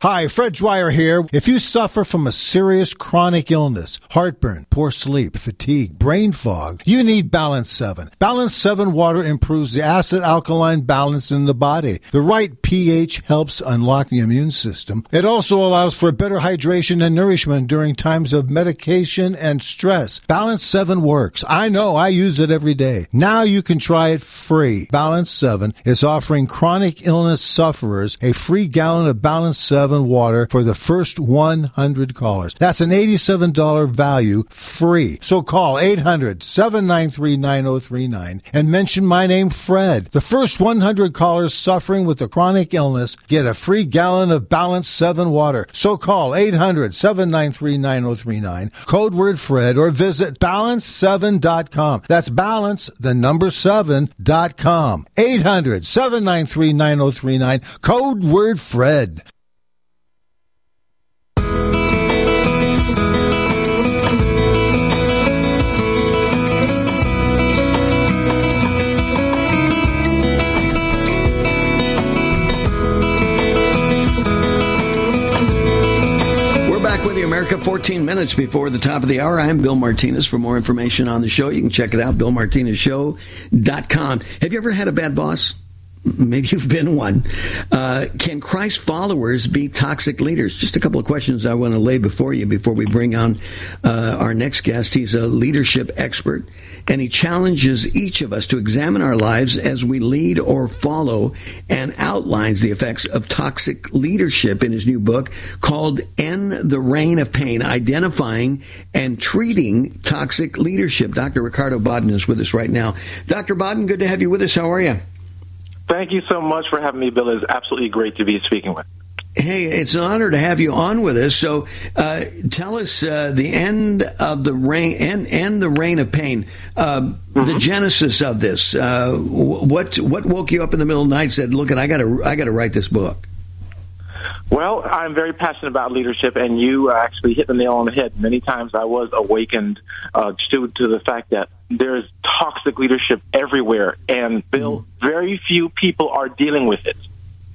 Hi, Fred Dwyer here. If you suffer from a serious chronic illness, heartburn, poor sleep, fatigue, brain fog, you need Balance 7. Balance 7 water improves the acid alkaline balance in the body. The right pH helps unlock the immune system. It also allows for better hydration and nourishment during times of medication and stress. Balance 7 works. I know I use it every day. Now you can try it free. Balance 7 is offering chronic illness sufferers a free gallon of Balance 7 water for the first 100 callers. That's an $87 value free. So call 800 793 9039 and mention my name, Fred. The first 100 callers suffering with a chronic illness get a free gallon of Balance 7 water. So call 800 793 9039, code word Fred, or visit balance7.com. That's balance, the number 7.com. 800 793 9039, code word Fred. America, 14 minutes before the top of the hour. I'm Bill Martinez. For more information on the show, you can check it out, BillMartinezShow.com. Have you ever had a bad boss? Maybe you've been one. Uh, can Christ followers be toxic leaders? Just a couple of questions I want to lay before you before we bring on uh, our next guest. He's a leadership expert and he challenges each of us to examine our lives as we lead or follow and outlines the effects of toxic leadership in his new book called End the Reign of Pain Identifying and Treating Toxic Leadership. Dr. Ricardo Bodden is with us right now. Dr. Bodden, good to have you with us. How are you? Thank you so much for having me, Bill. It's absolutely great to be speaking with. Hey, it's an honor to have you on with us. So, uh, tell us uh, the end of the reign and and the reign of pain. Uh, mm-hmm. The genesis of this. Uh, what what woke you up in the middle of the night? Said, "Look, I got to I got to write this book." Well, I'm very passionate about leadership, and you actually hit the nail on the head. Many times I was awakened uh, to, to the fact that there's toxic leadership everywhere, and Bill, mm-hmm. very few people are dealing with it.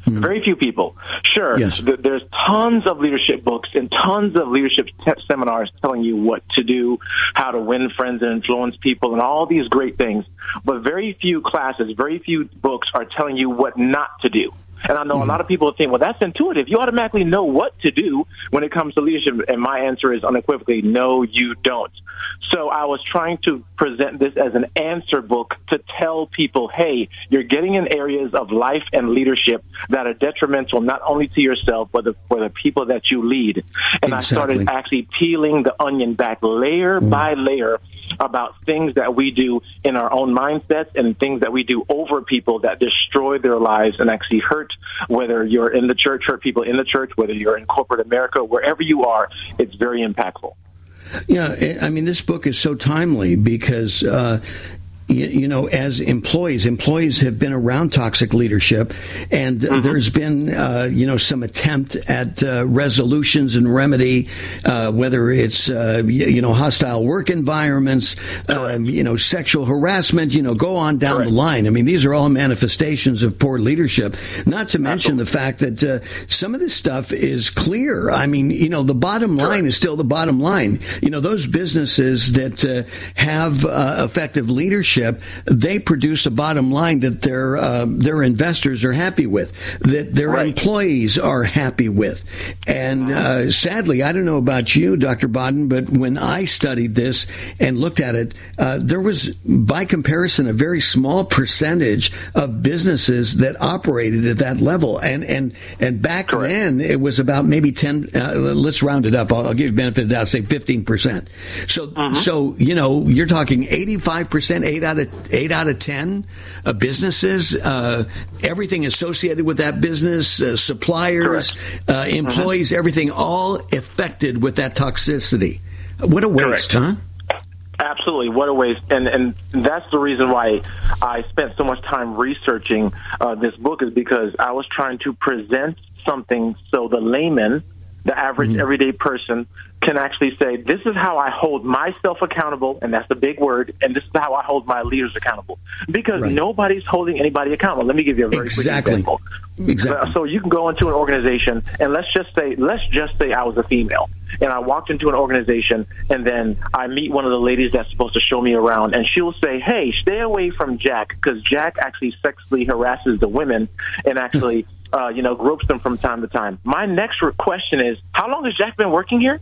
Mm-hmm. Very few people. Sure, yes. th- there's tons of leadership books and tons of leadership te- seminars telling you what to do, how to win friends and influence people, and all these great things. But very few classes, very few books are telling you what not to do. And I know mm-hmm. a lot of people think, well, that's intuitive. You automatically know what to do when it comes to leadership. And my answer is unequivocally, no, you don't. So I was trying to present this as an answer book to tell people, hey, you're getting in areas of life and leadership that are detrimental not only to yourself, but the, for the people that you lead. And exactly. I started actually peeling the onion back layer mm. by layer about things that we do in our own mindsets and things that we do over people that destroy their lives and actually hurt whether you're in the church, hurt people in the church, whether you're in corporate America, wherever you are, it's very impactful. Yeah, I mean, this book is so timely because uh, you, you, know, as employees, employees have been around toxic leadership, and mm-hmm. there's been, uh, you know, some attempt at uh, resolutions and remedy, uh, whether it's, uh, you know, hostile work environments, um, you know, sexual harassment, you know, go on down Correct. the line. I mean, these are all manifestations of poor leadership. Not to mention Absolutely. the fact that uh, some of this stuff is clear. I mean, you know, the bottom line Correct. is still the bottom line. You know, those businesses that uh, have effective leadership, they produce a bottom line that their uh, their investors are happy with, that their right. employees are happy with. And uh, sadly, I don't know about you, Dr. Bodden, but when I studied this and looked at it, uh, there was, by comparison, a very small percentage of businesses that operated at that level. And and and back Correct. then, it was about maybe ten. Uh, let's round it up. I'll, I'll, give you benefit of the doubt. Say fifteen percent. So mm-hmm. so you know, you're talking eighty five percent, eight out of eight out of ten uh, businesses, uh, everything associated with that business, uh, suppliers, uh, employees, mm-hmm. everything all affected with that toxicity. What a waste, Correct. huh? Absolutely, what a waste, and and that's the reason why I spent so much time researching uh, this book is because I was trying to present something so the layman, the average mm-hmm. everyday person, can actually say, this is how I hold myself accountable, and that's a big word, and this is how I hold my leaders accountable. Because right. nobody's holding anybody accountable. Let me give you a very exactly. quick example. Exactly. So you can go into an organization, and let's just say, let's just say I was a female, and I walked into an organization, and then I meet one of the ladies that's supposed to show me around, and she'll say, hey, stay away from Jack, because Jack actually sexually harasses the women, and actually... [laughs] Uh, you know, gropes them from time to time. My next question is, how long has Jack been working here?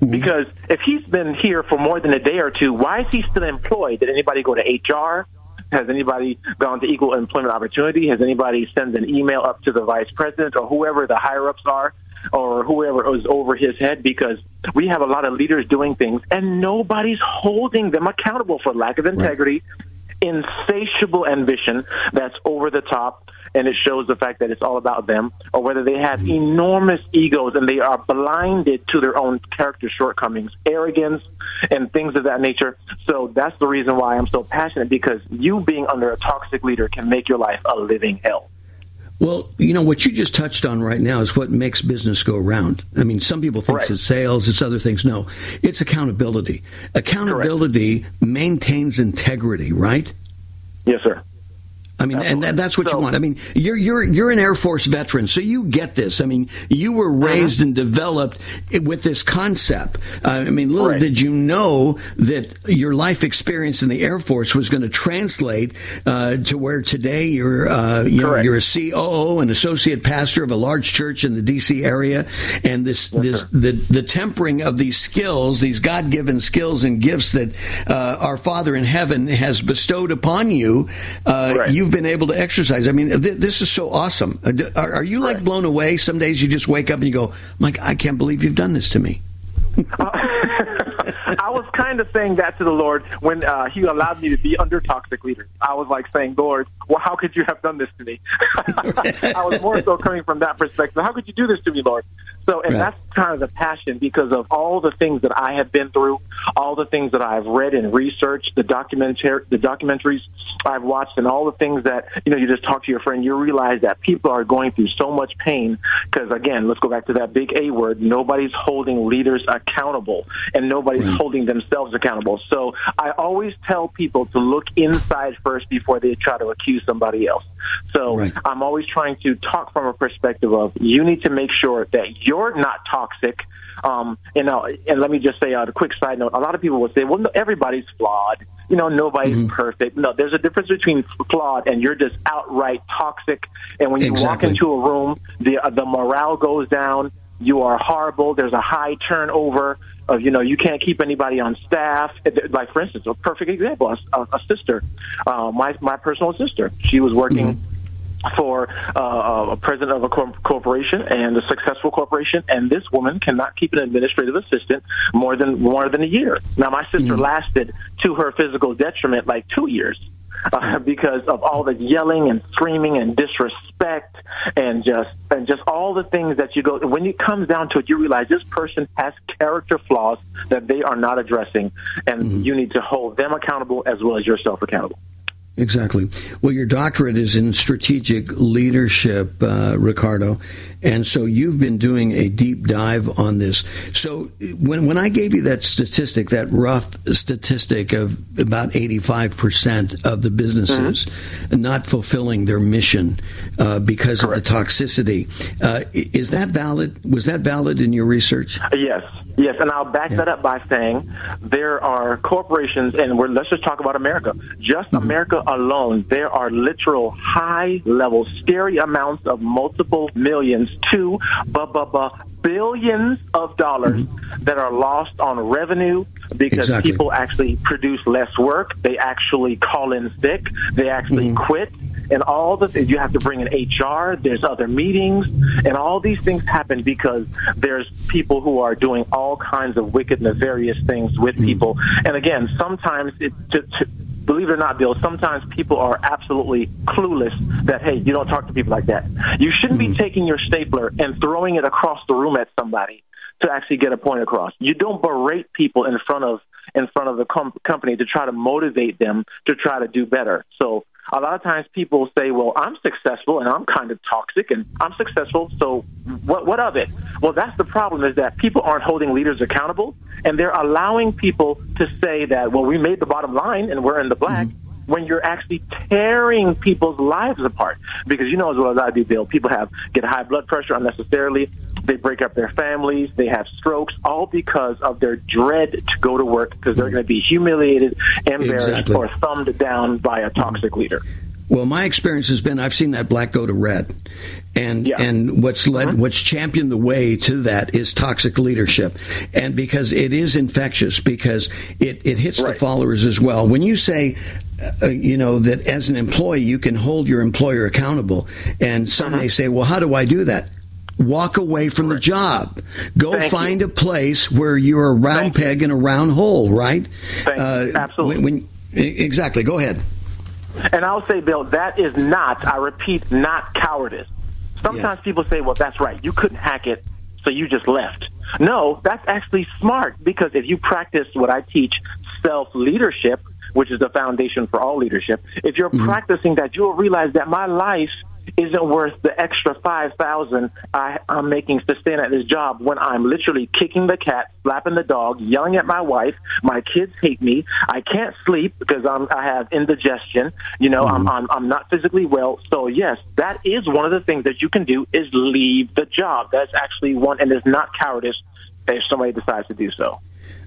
Mm-hmm. Because if he's been here for more than a day or two, why is he still employed? Did anybody go to HR? Has anybody gone to equal employment opportunity? Has anybody sent an email up to the vice president or whoever the higher ups are or whoever is over his head? Because we have a lot of leaders doing things and nobody's holding them accountable for lack of integrity, right. insatiable ambition that's over the top and it shows the fact that it's all about them, or whether they have enormous egos and they are blinded to their own character shortcomings, arrogance, and things of that nature. So that's the reason why I'm so passionate because you being under a toxic leader can make your life a living hell. Well, you know, what you just touched on right now is what makes business go around. I mean, some people think right. it's sales, it's other things. No, it's accountability. Accountability Correct. maintains integrity, right? Yes, sir. I mean, Absolutely. and that's what so, you want. I mean, you're you're you're an Air Force veteran, so you get this. I mean, you were uh-huh. raised uh-huh. and developed with this concept. Uh, I mean, little right. did you know that your life experience in the Air Force was going to translate uh, to where today you're uh, you know, you're a COO, an associate pastor of a large church in the D.C. area, and this yes, this the the tempering of these skills, these God given skills and gifts that uh, our Father in heaven has bestowed upon you. Uh, right. You you've been able to exercise. I mean, th- this is so awesome. Uh, are, are you like right. blown away? Some days you just wake up and you go, Mike, I can't believe you've done this to me. [laughs] I was kind of saying that to the Lord when uh, He allowed me to be under toxic leaders. I was like saying, Lord, well, how could you have done this to me? [laughs] I was more so coming from that perspective. How could you do this to me, Lord? So, and right. that's kind of the passion because of all the things that I have been through, all the things that I've read and researched, the documentary, the documentaries I've watched, and all the things that you know. You just talk to your friend, you realize that people are going through so much pain because, again, let's go back to that big A word. Nobody's holding leaders accountable, and nobody's right. holding themselves accountable. So, I always tell people to look inside first before they try to accuse somebody else. So, right. I'm always trying to talk from a perspective of you need to make sure that you're you're not toxic. Um, you know, and let me just say uh, a quick side note. A lot of people will say, well, no, everybody's flawed. You know, nobody's mm-hmm. perfect. No, there's a difference between flawed and you're just outright toxic. And when you exactly. walk into a room, the, uh, the morale goes down. You are horrible. There's a high turnover of, you know, you can't keep anybody on staff. Like, for instance, a perfect example, a, a sister, uh, my, my personal sister, she was working mm-hmm for uh, a president of a corporation and a successful corporation, and this woman cannot keep an administrative assistant more than more than a year. Now, my sister mm-hmm. lasted to her physical detriment like two years. uh, because of all the yelling and screaming and disrespect and just and just all the things that you go. When it comes down to it, you realize this person has character flaws that they are not addressing, and mm-hmm. you need to hold them accountable as well as yourself accountable. Exactly. Well, your doctorate is in strategic leadership, uh, Ricardo, and so you've been doing a deep dive on this. So when when I gave you that statistic, that rough statistic of about eighty five percent of the businesses mm-hmm. not fulfilling their mission uh, because Correct. of the toxicity, uh, is that valid? Was that valid in your research? Yes, yes, and I'll back yeah. that up by saying there are corporations, and we're, let's just talk about America. Just mm-hmm. America alone, there are literal high level, scary amounts of multiple millions to bu- bu- billions of dollars mm-hmm. that are lost on revenue because exactly. people actually produce less work. They actually call in sick. They actually mm-hmm. quit. And all the things you have to bring in HR, there's other meetings, and all these things happen because there's people who are doing all kinds of wicked, nefarious things with mm-hmm. people. And again, sometimes it, to, to, believe it or not, Bill, sometimes people are absolutely clueless that, hey, you don't talk to people like that. You shouldn't mm-hmm. be taking your stapler and throwing it across the room at somebody to actually get a point across. You don't berate people in front of in front of the com- company to try to motivate them to try to do better. So a lot of times people say, "Well, I'm successful and I'm kind of toxic and I'm successful, so what what of it?" Well, that's the problem is that people aren't holding leaders accountable and they're allowing people to say that, "Well, we made the bottom line and we're in the black." Mm-hmm when you're actually tearing people's lives apart. Because you know as well as I do, Bill, people have get high blood pressure unnecessarily. They break up their families. They have strokes, all because of their dread to go to work because they're going to be humiliated, embarrassed, exactly. or thumbed down by a toxic leader. Well, my experience has been I've seen that black go to red, and yeah. and what's led mm-hmm. what's championed the way to that is toxic leadership, and because it is infectious because it it hits right. the followers as well. When you say uh, you know that as an employee you can hold your employer accountable, and some mm-hmm. may say, well, how do I do that? Walk away from the job. Go Thank find you. a place where you're a round Thank peg in a round hole, right? Uh, Absolutely. When, when, exactly. Go ahead. And I'll say, Bill, that is not, I repeat, not cowardice. Sometimes yeah. people say, well, that's right. You couldn't hack it, so you just left. No, that's actually smart because if you practice what I teach, self leadership, which is the foundation for all leadership, if you're mm-hmm. practicing that, you'll realize that my life isn't worth the extra five thousand I'm making to stand at this job when I'm literally kicking the cat, slapping the dog, yelling at my wife. My kids hate me. I can't sleep because I'm I have indigestion. You know, mm-hmm. I'm, I'm I'm not physically well. So yes, that is one of the things that you can do is leave the job. That's actually one, and it's not cowardice if somebody decides to do so.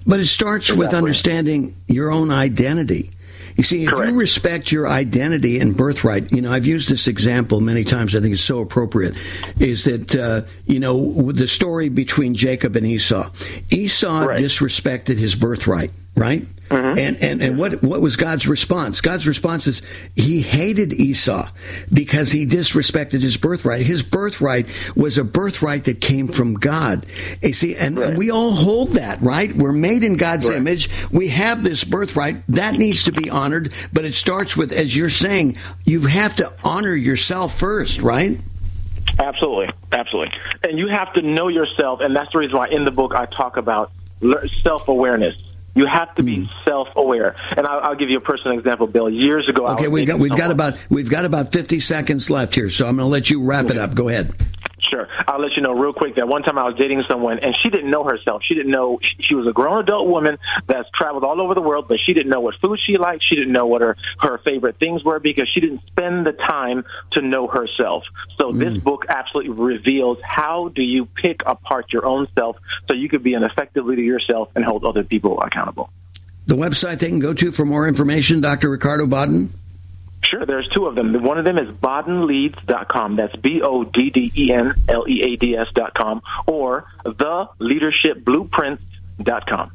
But it starts exactly. with understanding your own identity. You see, if Correct. you respect your identity and birthright, you know, I've used this example many times. I think it's so appropriate. Is that uh, you know the story between Jacob and Esau? Esau right. disrespected his birthright, right? Mm-hmm. And, and, and what, what was God's response? God's response is he hated Esau because he disrespected his birthright. His birthright was a birthright that came from God. You see, and, right. and we all hold that, right? We're made in God's right. image. We have this birthright. That needs to be honored, but it starts with, as you're saying, you have to honor yourself first, right? Absolutely, absolutely. And you have to know yourself, and that's the reason why in the book I talk about self awareness you have to be mm. self-aware, and I'll, I'll, give you a personal example, Bill. Years ago, okay, we've got we've someone. got about we've got about fifty seconds left here, so I'm going to let you wrap it up. Go ahead. Sure. I'll let you know real quick that one time I was dating someone and she didn't know herself. She didn't know she was a grown adult woman that's traveled all over the world, but she didn't know what food she liked. She didn't know what her, her favorite things were because she didn't spend the time to know herself. So mm. this book absolutely reveals how do you pick apart your own self so you could be an effective leader yourself and hold other people accountable. The website they can go to for more information, Dr. Ricardo Bodden? Sure, there's two of them. One of them is boddenleads.com. That's B O D D E N L E A D S.com or theleadershipblueprints.com.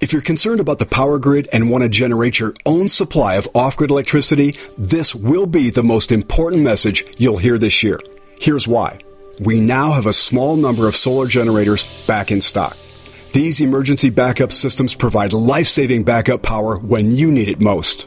If you're concerned about the power grid and want to generate your own supply of off grid electricity, this will be the most important message you'll hear this year. Here's why. We now have a small number of solar generators back in stock. These emergency backup systems provide life saving backup power when you need it most.